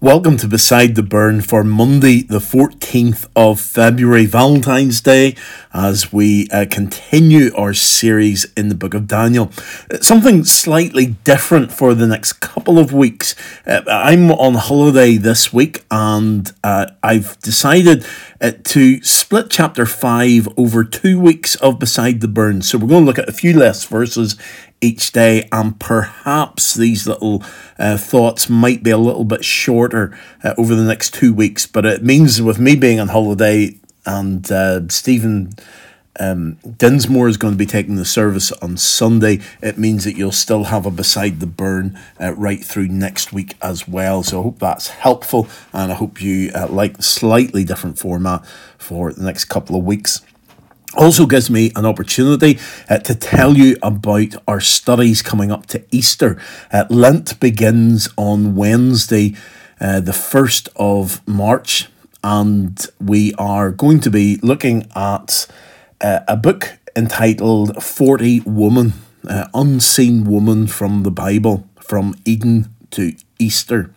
Welcome to Beside the Burn for Monday, the 14th of February, Valentine's Day, as we uh, continue our series in the book of Daniel. Something slightly different for the next couple of weeks. Uh, I'm on holiday this week and uh, I've decided uh, to split chapter 5 over two weeks of Beside the Burn. So we're going to look at a few less verses each day, and perhaps these little uh, thoughts might be a little bit shorter uh, over the next two weeks. But it means with me being on holiday and uh, Stephen um, Dinsmore is going to be taking the service on Sunday. It means that you'll still have a beside the burn uh, right through next week as well. So I hope that's helpful, and I hope you uh, like the slightly different format for the next couple of weeks also gives me an opportunity uh, to tell you about our studies coming up to Easter. Uh, Lent begins on Wednesday, uh, the 1st of March, and we are going to be looking at uh, a book entitled 40 Woman, uh, Unseen Woman from the Bible, from Eden to Easter.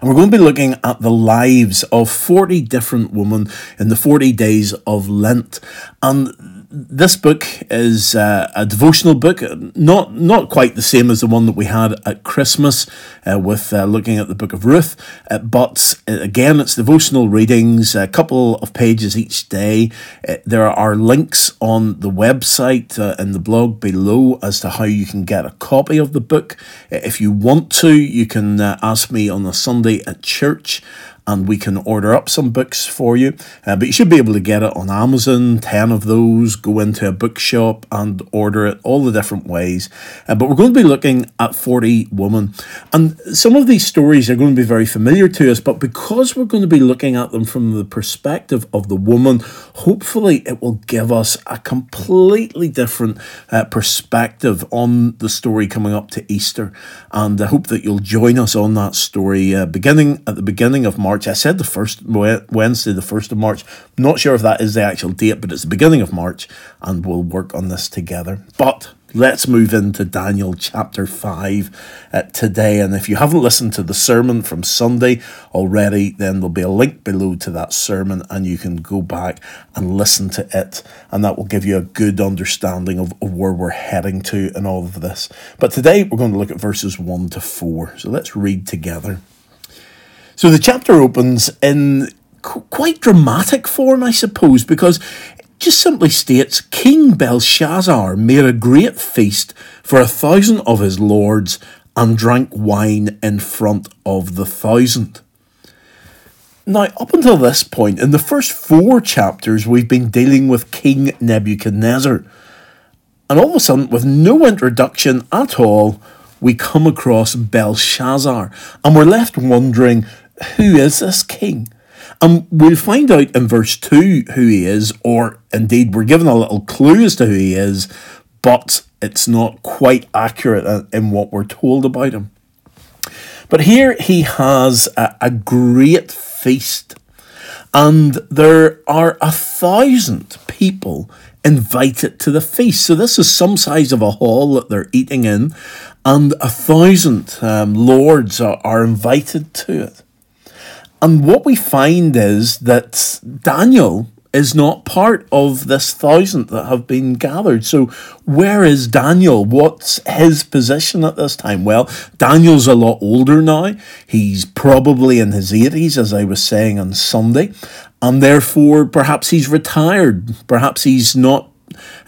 And we're going to be looking at the lives of 40 different women in the 40 days of Lent. And this book is uh, a devotional book, not not quite the same as the one that we had at Christmas uh, with uh, looking at the book of Ruth, uh, but uh, again, it's devotional readings, a couple of pages each day. Uh, there are links on the website and the blog below as to how you can get a copy of the book. if you want to, you can ask me on a Sunday at church and we can order up some books for you. Uh, but you should be able to get it on Amazon, 10 of those, go into a bookshop and order it all the different ways. Uh, but we're going to be looking at 40 Women. And some of these stories are going to be very familiar to us, but because we're going to be looking at them from the perspective of the woman, hopefully it will give us a completely different uh, perspective on the story coming up to Easter. And I hope that you'll join us on that story uh, beginning at the beginning of March March. I said the first Wednesday, the first of March. not sure if that is the actual date, but it's the beginning of March, and we'll work on this together. But let's move into Daniel chapter 5 uh, today. And if you haven't listened to the sermon from Sunday already, then there'll be a link below to that sermon, and you can go back and listen to it. And that will give you a good understanding of, of where we're heading to and all of this. But today we're going to look at verses 1 to 4. So let's read together. So the chapter opens in quite dramatic form, I suppose, because it just simply states King Belshazzar made a great feast for a thousand of his lords and drank wine in front of the thousand. Now, up until this point, in the first four chapters, we've been dealing with King Nebuchadnezzar. And all of a sudden, with no introduction at all, we come across Belshazzar. And we're left wondering who is this king? And we'll find out in verse 2 who he is, or indeed, we're given a little clue as to who he is, but it's not quite accurate in what we're told about him. But here he has a, a great feast, and there are a thousand people invited to the feast. So this is some size of a hall that they're eating in, and a thousand um, lords are, are invited to it. And what we find is that Daniel is not part of this thousand that have been gathered. So, where is Daniel? What's his position at this time? Well, Daniel's a lot older now. He's probably in his 80s, as I was saying on Sunday, and therefore perhaps he's retired. Perhaps he's not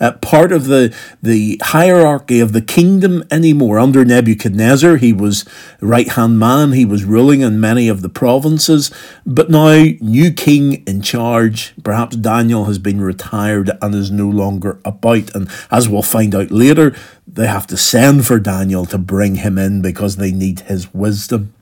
uh, part of the, the hierarchy of the kingdom anymore. Under Nebuchadnezzar, he was right hand man, he was ruling in many of the provinces, but now, new king in charge. Perhaps Daniel has been retired and is no longer about. And as we'll find out later, they have to send for Daniel to bring him in because they need his wisdom.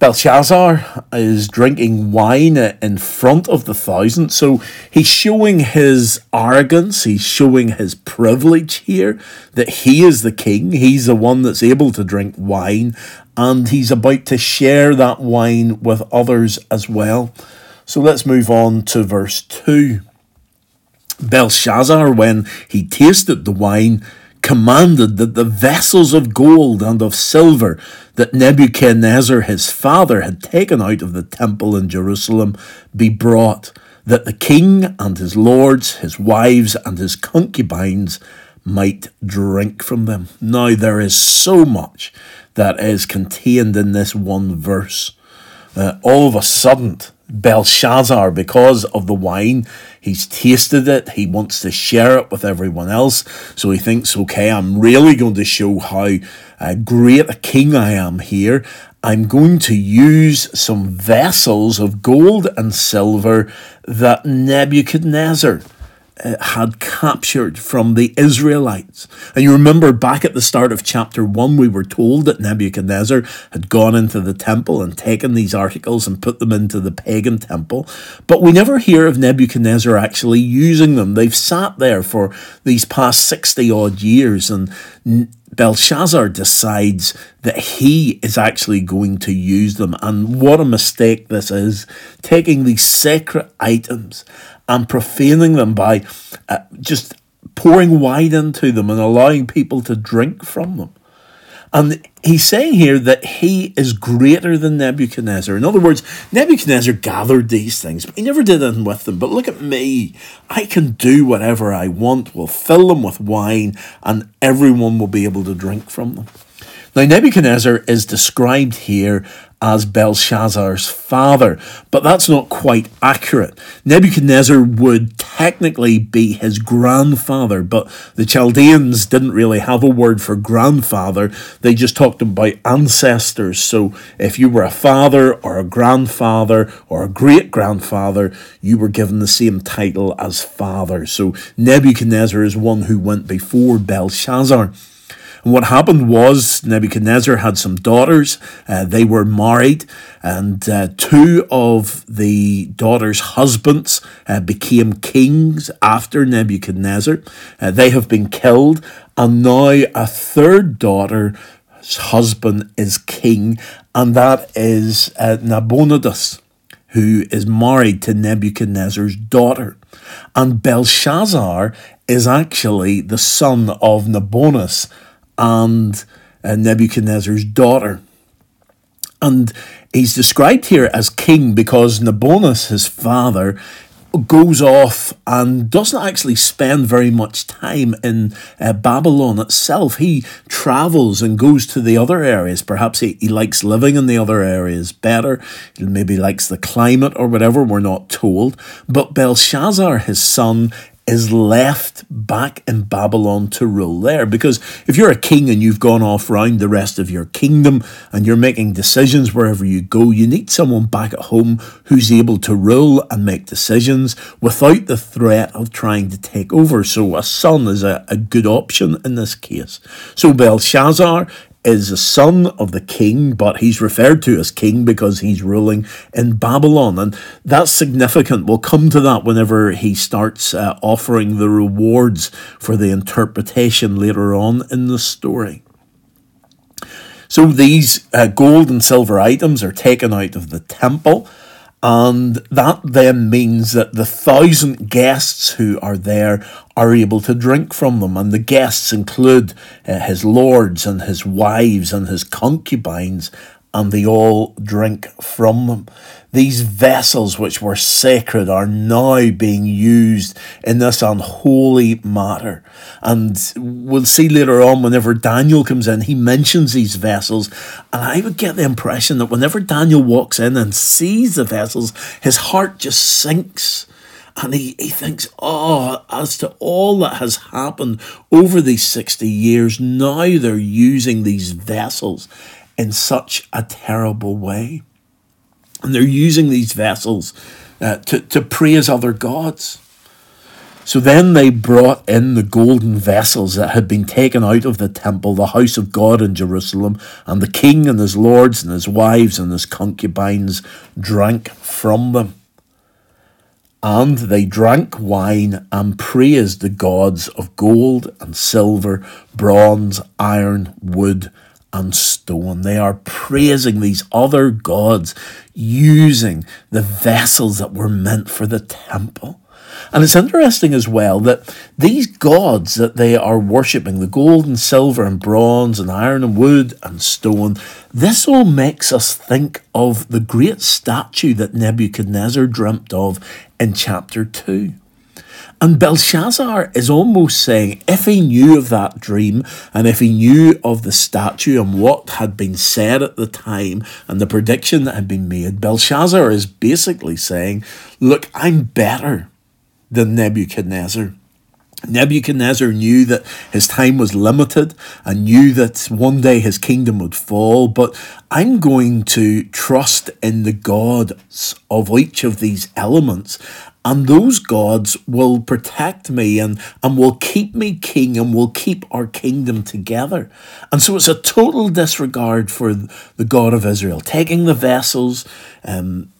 Belshazzar is drinking wine in front of the thousand. So he's showing his arrogance, he's showing his privilege here that he is the king, he's the one that's able to drink wine, and he's about to share that wine with others as well. So let's move on to verse 2. Belshazzar, when he tasted the wine, commanded that the vessels of gold and of silver that Nebuchadnezzar his father had taken out of the temple in Jerusalem be brought, that the king and his lords, his wives, and his concubines might drink from them. Now, there is so much that is contained in this one verse. Uh, all of a sudden, Belshazzar, because of the wine, he's tasted it. He wants to share it with everyone else. So he thinks, okay, I'm really going to show how uh, great a king I am here. I'm going to use some vessels of gold and silver that Nebuchadnezzar Uh, had captured from the Israelites. And you remember back at the start of chapter 1, we were told that Nebuchadnezzar had gone into the temple and taken these articles and put them into the pagan temple. But we never hear of Nebuchadnezzar actually using them. They've sat there for these past 60 odd years, and Belshazzar decides that he is actually going to use them. And what a mistake this is taking these sacred items and profaning them by uh, just pouring wine into them and allowing people to drink from them. And he's saying here that he is greater than Nebuchadnezzar. In other words, Nebuchadnezzar gathered these things, but he never did anything with them. But look at me. I can do whatever I want. We'll fill them with wine, and everyone will be able to drink from them. Now, Nebuchadnezzar is described here as Belshazzar's father, but that's not quite accurate. Nebuchadnezzar would technically be his grandfather, but the Chaldeans didn't really have a word for grandfather. They just talked about ancestors. So if you were a father or a grandfather or a great grandfather, you were given the same title as father. So Nebuchadnezzar is one who went before Belshazzar. And what happened was Nebuchadnezzar had some daughters. Uh, they were married, and uh, two of the daughters' husbands uh, became kings after Nebuchadnezzar. Uh, they have been killed, and now a third daughter's husband is king, and that is uh, Nabonidus who is married to Nebuchadnezzar's daughter. And Belshazzar is actually the son of Nabonidus and uh, Nebuchadnezzar's daughter. And he's described here as king because Nabonidus, his father, goes off and doesn't actually spend very much time in uh, Babylon itself. He travels and goes to the other areas. Perhaps he, he likes living in the other areas better. He maybe likes the climate or whatever, we're not told. But Belshazzar, his son, is left back in Babylon to rule there. Because if you're a king and you've gone off round the rest of your kingdom and you're making decisions wherever you go, you need someone back at home who's able to rule and make decisions without the threat of trying to take over. So a son is a, a good option in this case. So Belshazzar is a son of the king, but he's referred to as king because he's ruling in Babylon. And that's significant. We'll come to that whenever he starts uh, offering the rewards for the interpretation later on in the story. So these uh, gold and silver items are taken out of the temple and that then means that the thousand guests who are there are able to drink from them. And the guests include uh, his lords and his wives and his concubines and they all drink from them. These vessels, which were sacred, are now being used in this unholy matter. And we'll see later on, whenever Daniel comes in, he mentions these vessels. And I would get the impression that whenever Daniel walks in and sees the vessels, his heart just sinks. And he, he thinks, oh, as to all that has happened over these 60 years, now they're using these vessels in such a terrible way. And they're using these vessels uh, to, to praise other gods. So then they brought in the golden vessels that had been taken out of the temple, the house of God in Jerusalem, and the king and his lords and his wives and his concubines drank from them. And they drank wine and praised the gods of gold and silver, bronze, iron, wood, and stone. They are praising these other gods using the vessels that were meant for the temple. And it's interesting as well that these gods that they are worshipping, the gold and silver and bronze and iron and wood and stone, this all makes us think of the great statue that Nebuchadnezzar dreamt of in chapter 2. And Belshazzar is almost saying if he knew of that dream and if he knew of the statue and what had been said at the time and the prediction that had been made, Belshazzar is basically saying, Look, I'm better than Nebuchadnezzar. Nebuchadnezzar knew that his time was limited and knew that one day his kingdom would fall, but I'm going to trust in the gods of each of these elements, and those gods will protect me and, and will keep me king and will keep our kingdom together. And so it's a total disregard for the God of Israel, taking the vessels, um,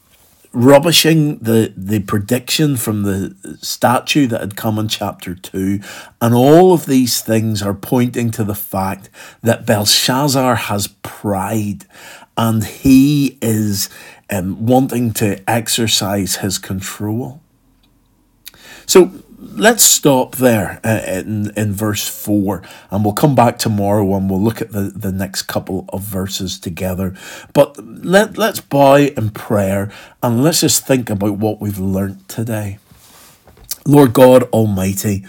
rubbishing the, the prediction from the statue that had come in chapter 2. And all of these things are pointing to the fact that Belshazzar has pride and he is um, wanting to exercise his control. So let's stop there uh, in, in verse 4 and we'll come back tomorrow and we'll look at the, the next couple of verses together. But let, let's bow in prayer and let's just think about what we've learnt today. Lord god almighty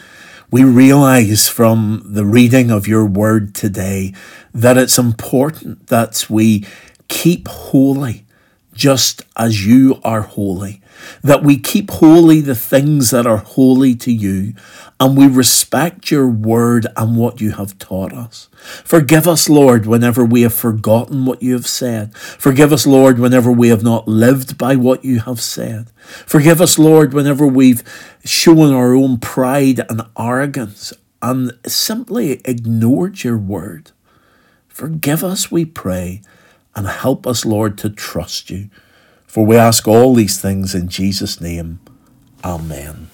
we realize from the reading of your word today that it's important that we keep holy just as you are holy that we keep holy the things that are holy to you, and we respect your word and what you have taught us. Forgive us, Lord, whenever we have forgotten what you have said. Forgive us, Lord, whenever we have not lived by what you have said. Forgive us, Lord, whenever we've shown our own pride and arrogance and simply ignored your word. Forgive us, we pray, and help us, Lord, to trust you. For we ask all these things in Jesus' name. Amen.